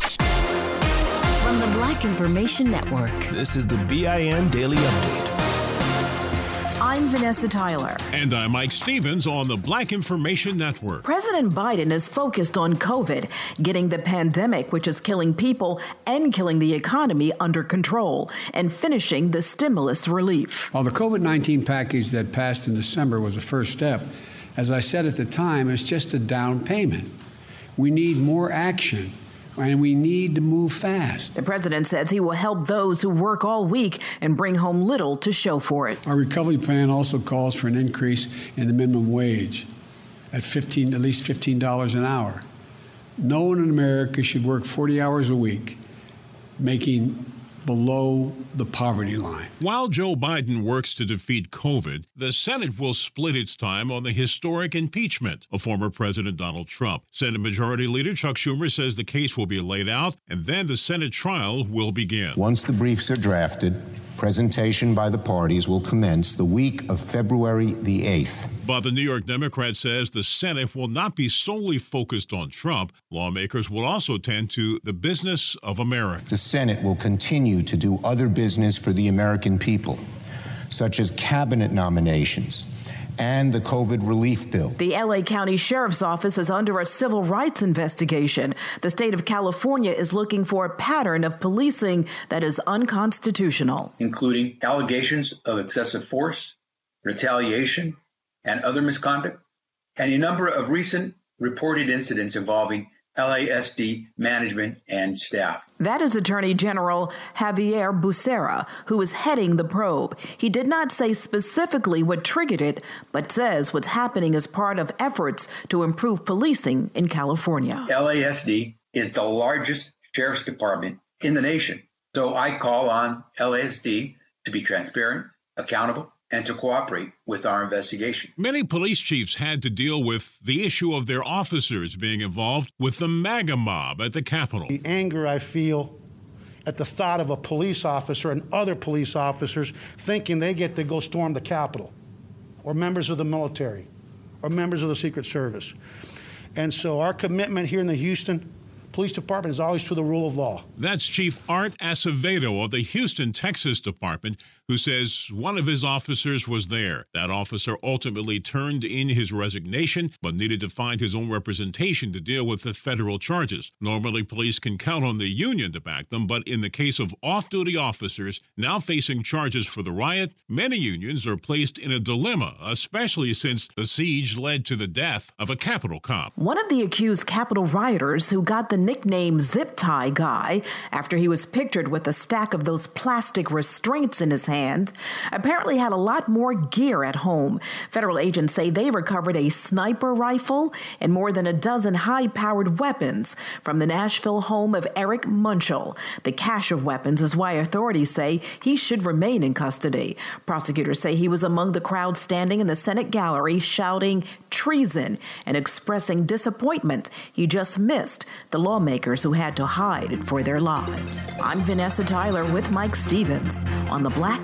From the Black Information Network, this is the BIN Daily Update. I'm Vanessa Tyler. And I'm Mike Stevens on the Black Information Network. President Biden is focused on COVID, getting the pandemic, which is killing people and killing the economy, under control, and finishing the stimulus relief. While the COVID 19 package that passed in December was the first step, as I said at the time, it's just a down payment. We need more action and we need to move fast. The president says he will help those who work all week and bring home little to show for it. Our recovery plan also calls for an increase in the minimum wage at 15 at least $15 an hour. No one in America should work 40 hours a week making below the poverty line. While Joe Biden works to defeat COVID, the Senate will split its time on the historic impeachment of former President Donald Trump. Senate Majority Leader Chuck Schumer says the case will be laid out and then the Senate trial will begin. Once the briefs are drafted, Presentation by the parties will commence the week of February the 8th. But the New York Democrat says the Senate will not be solely focused on Trump. Lawmakers will also tend to the business of America. The Senate will continue to do other business for the American people, such as cabinet nominations and the COVID relief bill. The LA County Sheriff's Office is under a civil rights investigation. The state of California is looking for a pattern of policing that is unconstitutional, including allegations of excessive force, retaliation, and other misconduct, and a number of recent reported incidents involving LASD management and staff. That is Attorney General Xavier Becerra, who is heading the probe. He did not say specifically what triggered it, but says what's happening is part of efforts to improve policing in California. LASD is the largest sheriff's department in the nation. So I call on LASD to be transparent, accountable, and to cooperate with our investigation. Many police chiefs had to deal with the issue of their officers being involved with the MAGA mob at the Capitol. The anger I feel at the thought of a police officer and other police officers thinking they get to go storm the Capitol, or members of the military, or members of the Secret Service. And so our commitment here in the Houston police department is always to the rule of law. That's Chief Art Acevedo of the Houston, Texas Department, who says one of his officers was there. That officer ultimately turned in his resignation, but needed to find his own representation to deal with the federal charges. Normally, police can count on the union to back them, but in the case of off duty officers now facing charges for the riot, many unions are placed in a dilemma, especially since the siege led to the death of a Capitol cop. One of the accused Capitol rioters who got the nickname Zip Tie Guy after he was pictured with a stack of those plastic restraints in his hand, apparently had a lot more gear at home. Federal agents say they recovered a sniper rifle and more than a dozen high powered weapons from the Nashville home of Eric Munchel. The cache of weapons is why authorities say he should remain in custody. Prosecutors say he was among the crowd standing in the Senate gallery shouting treason and expressing disappointment he just missed the lawmakers who had to hide for their lives. I'm Vanessa Tyler with Mike Stevens on the Black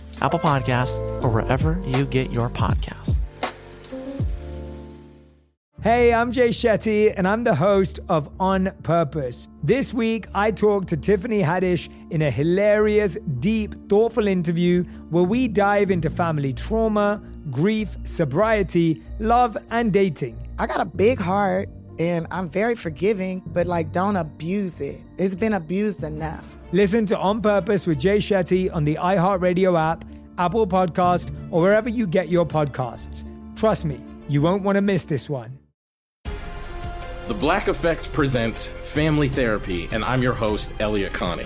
Apple Podcasts, or wherever you get your podcasts. Hey, I'm Jay Shetty, and I'm the host of On Purpose. This week, I talked to Tiffany Haddish in a hilarious, deep, thoughtful interview where we dive into family trauma, grief, sobriety, love, and dating. I got a big heart and I'm very forgiving, but like don't abuse it. It's been abused enough. Listen to On Purpose with Jay Shetty on the iHeartRadio app, Apple Podcast, or wherever you get your podcasts. Trust me, you won't want to miss this one. The Black Effect presents Family Therapy, and I'm your host, Elliott Connie.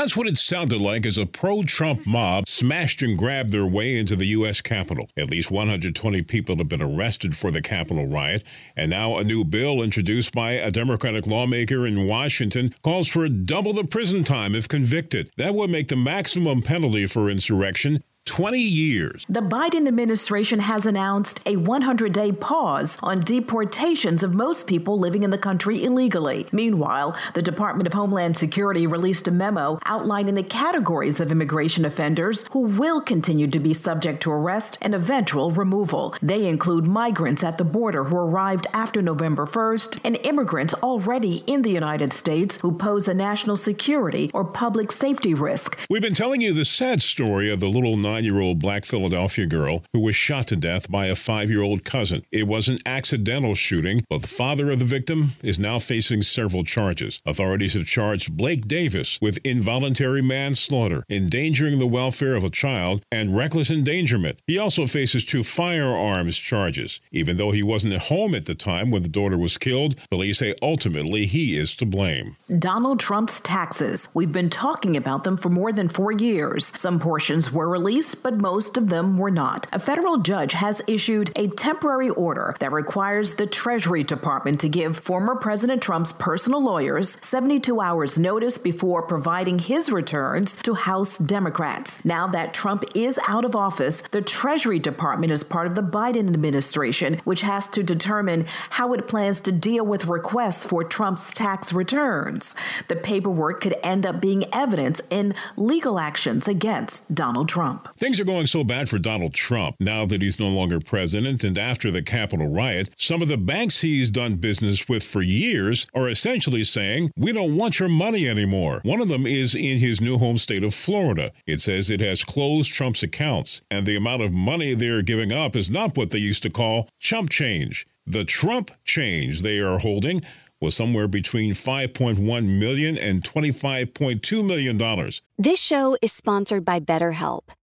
That's what it sounded like as a pro Trump mob smashed and grabbed their way into the U.S. Capitol. At least 120 people have been arrested for the Capitol riot, and now a new bill introduced by a Democratic lawmaker in Washington calls for double the prison time if convicted. That would make the maximum penalty for insurrection 20 years. The Biden administration has announced a 100 day pause on deportations of most people living in the country illegally. Meanwhile, the Department of Homeland Security released a memo outlining the categories of immigration offenders who will continue to be subject to arrest and eventual removal. They include migrants at the border who arrived after November 1st and immigrants already in the United States who pose a national security or public safety risk. We've been telling you the sad story of the little nine year old black Philadelphia girl who was shot to death by a five year old cousin. It was an accidental shooting, but the father of the victim is now facing several charges. Authorities have charged Blake Davis with involuntary manslaughter, endangering the welfare of a child, and reckless endangerment. He also faces two firearms charges. Even though he wasn't at home at the time when the daughter was killed, police say ultimately he is to blame. Donald Trump's taxes. We've been talking about them for more than four years. Some portions were released but most of them were not. A federal judge has issued a temporary order that requires the Treasury Department to give former President Trump's personal lawyers 72 hours notice before providing his returns to House Democrats. Now that Trump is out of office, the Treasury Department is part of the Biden administration, which has to determine how it plans to deal with requests for Trump's tax returns. The paperwork could end up being evidence in legal actions against Donald Trump. Things are going so bad for Donald Trump now that he's no longer president and after the Capitol riot. Some of the banks he's done business with for years are essentially saying, We don't want your money anymore. One of them is in his new home state of Florida. It says it has closed Trump's accounts, and the amount of money they're giving up is not what they used to call chump change. The Trump change they are holding was somewhere between 5.1 million and 25.2 million dollars. This show is sponsored by BetterHelp.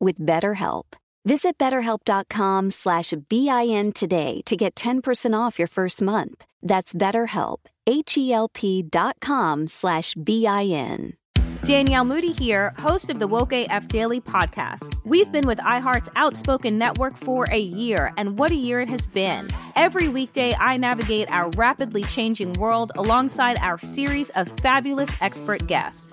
with BetterHelp. Visit betterhelp.com slash BIN today to get 10% off your first month. That's BetterHelp, H-E-L-P dot com slash BIN. Danielle Moody here, host of the Woke AF Daily podcast. We've been with iHeart's Outspoken Network for a year, and what a year it has been. Every weekday, I navigate our rapidly changing world alongside our series of fabulous expert guests.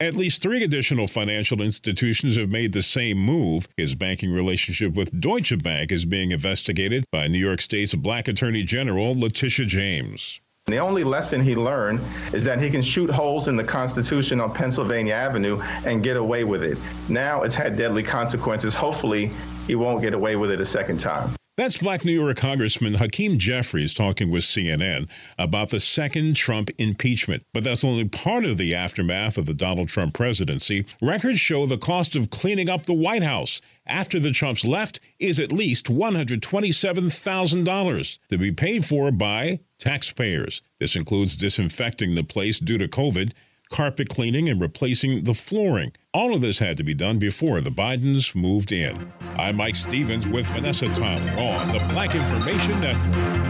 at least three additional financial institutions have made the same move. His banking relationship with Deutsche Bank is being investigated by New York State's Black Attorney General Letitia James. The only lesson he learned is that he can shoot holes in the Constitution on Pennsylvania Avenue and get away with it. Now it's had deadly consequences. Hopefully, he won't get away with it a second time. That's Black New York Congressman Hakeem Jeffries talking with CNN about the second Trump impeachment. But that's only part of the aftermath of the Donald Trump presidency. Records show the cost of cleaning up the White House after the Trumps left is at least $127,000 to be paid for by taxpayers. This includes disinfecting the place due to COVID carpet cleaning, and replacing the flooring. All of this had to be done before the Bidens moved in. I'm Mike Stevens with Vanessa Tyler on the Black Information Network.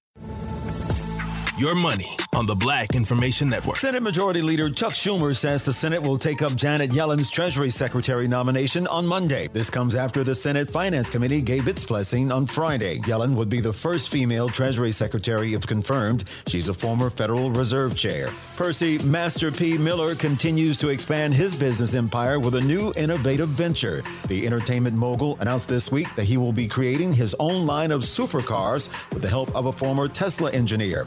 your money on the Black Information Network. Senate Majority Leader Chuck Schumer says the Senate will take up Janet Yellen's Treasury Secretary nomination on Monday. This comes after the Senate Finance Committee gave its blessing on Friday. Yellen would be the first female Treasury Secretary if confirmed. She's a former Federal Reserve Chair. Percy Master P. Miller continues to expand his business empire with a new innovative venture. The entertainment mogul announced this week that he will be creating his own line of supercars with the help of a former Tesla engineer.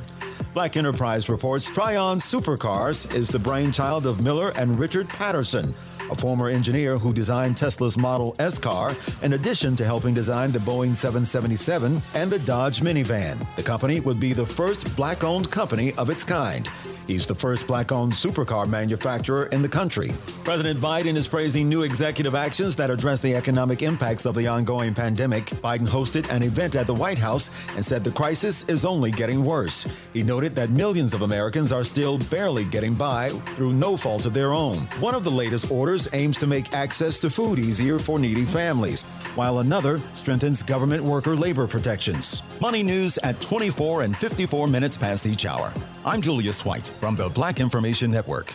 Black Enterprise reports Trion Supercars is the brainchild of Miller and Richard Patterson, a former engineer who designed Tesla's Model S car, in addition to helping design the Boeing 777 and the Dodge minivan. The company would be the first black owned company of its kind. He's the first black owned supercar manufacturer in the country. President Biden is praising new executive actions that address the economic impacts of the ongoing pandemic. Biden hosted an event at the White House and said the crisis is only getting worse. He noted that millions of Americans are still barely getting by through no fault of their own. One of the latest orders aims to make access to food easier for needy families, while another strengthens government worker labor protections. Money news at 24 and 54 minutes past each hour. I'm Julius White from the Black Information Network.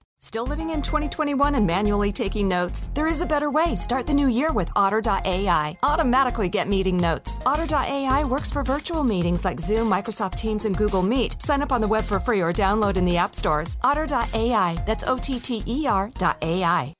Still living in 2021 and manually taking notes? There is a better way. Start the new year with Otter.ai. Automatically get meeting notes. Otter.ai works for virtual meetings like Zoom, Microsoft Teams, and Google Meet. Sign up on the web for free or download in the app stores. Otter.ai. That's O T T E R.ai.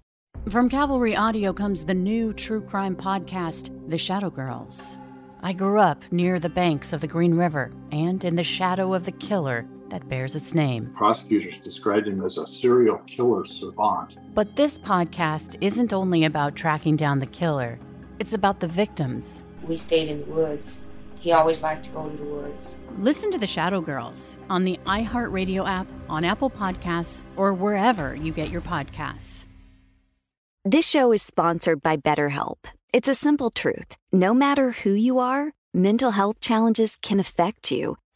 From Cavalry Audio comes the new true crime podcast, The Shadow Girls. I grew up near the banks of the Green River and in the shadow of the killer that bears its name. Prosecutors described him as a serial killer savant. But this podcast isn't only about tracking down the killer, it's about the victims. We stayed in the woods. He always liked to go to the woods. Listen to The Shadow Girls on the iHeartRadio app, on Apple Podcasts, or wherever you get your podcasts. This show is sponsored by BetterHelp. It's a simple truth. No matter who you are, mental health challenges can affect you,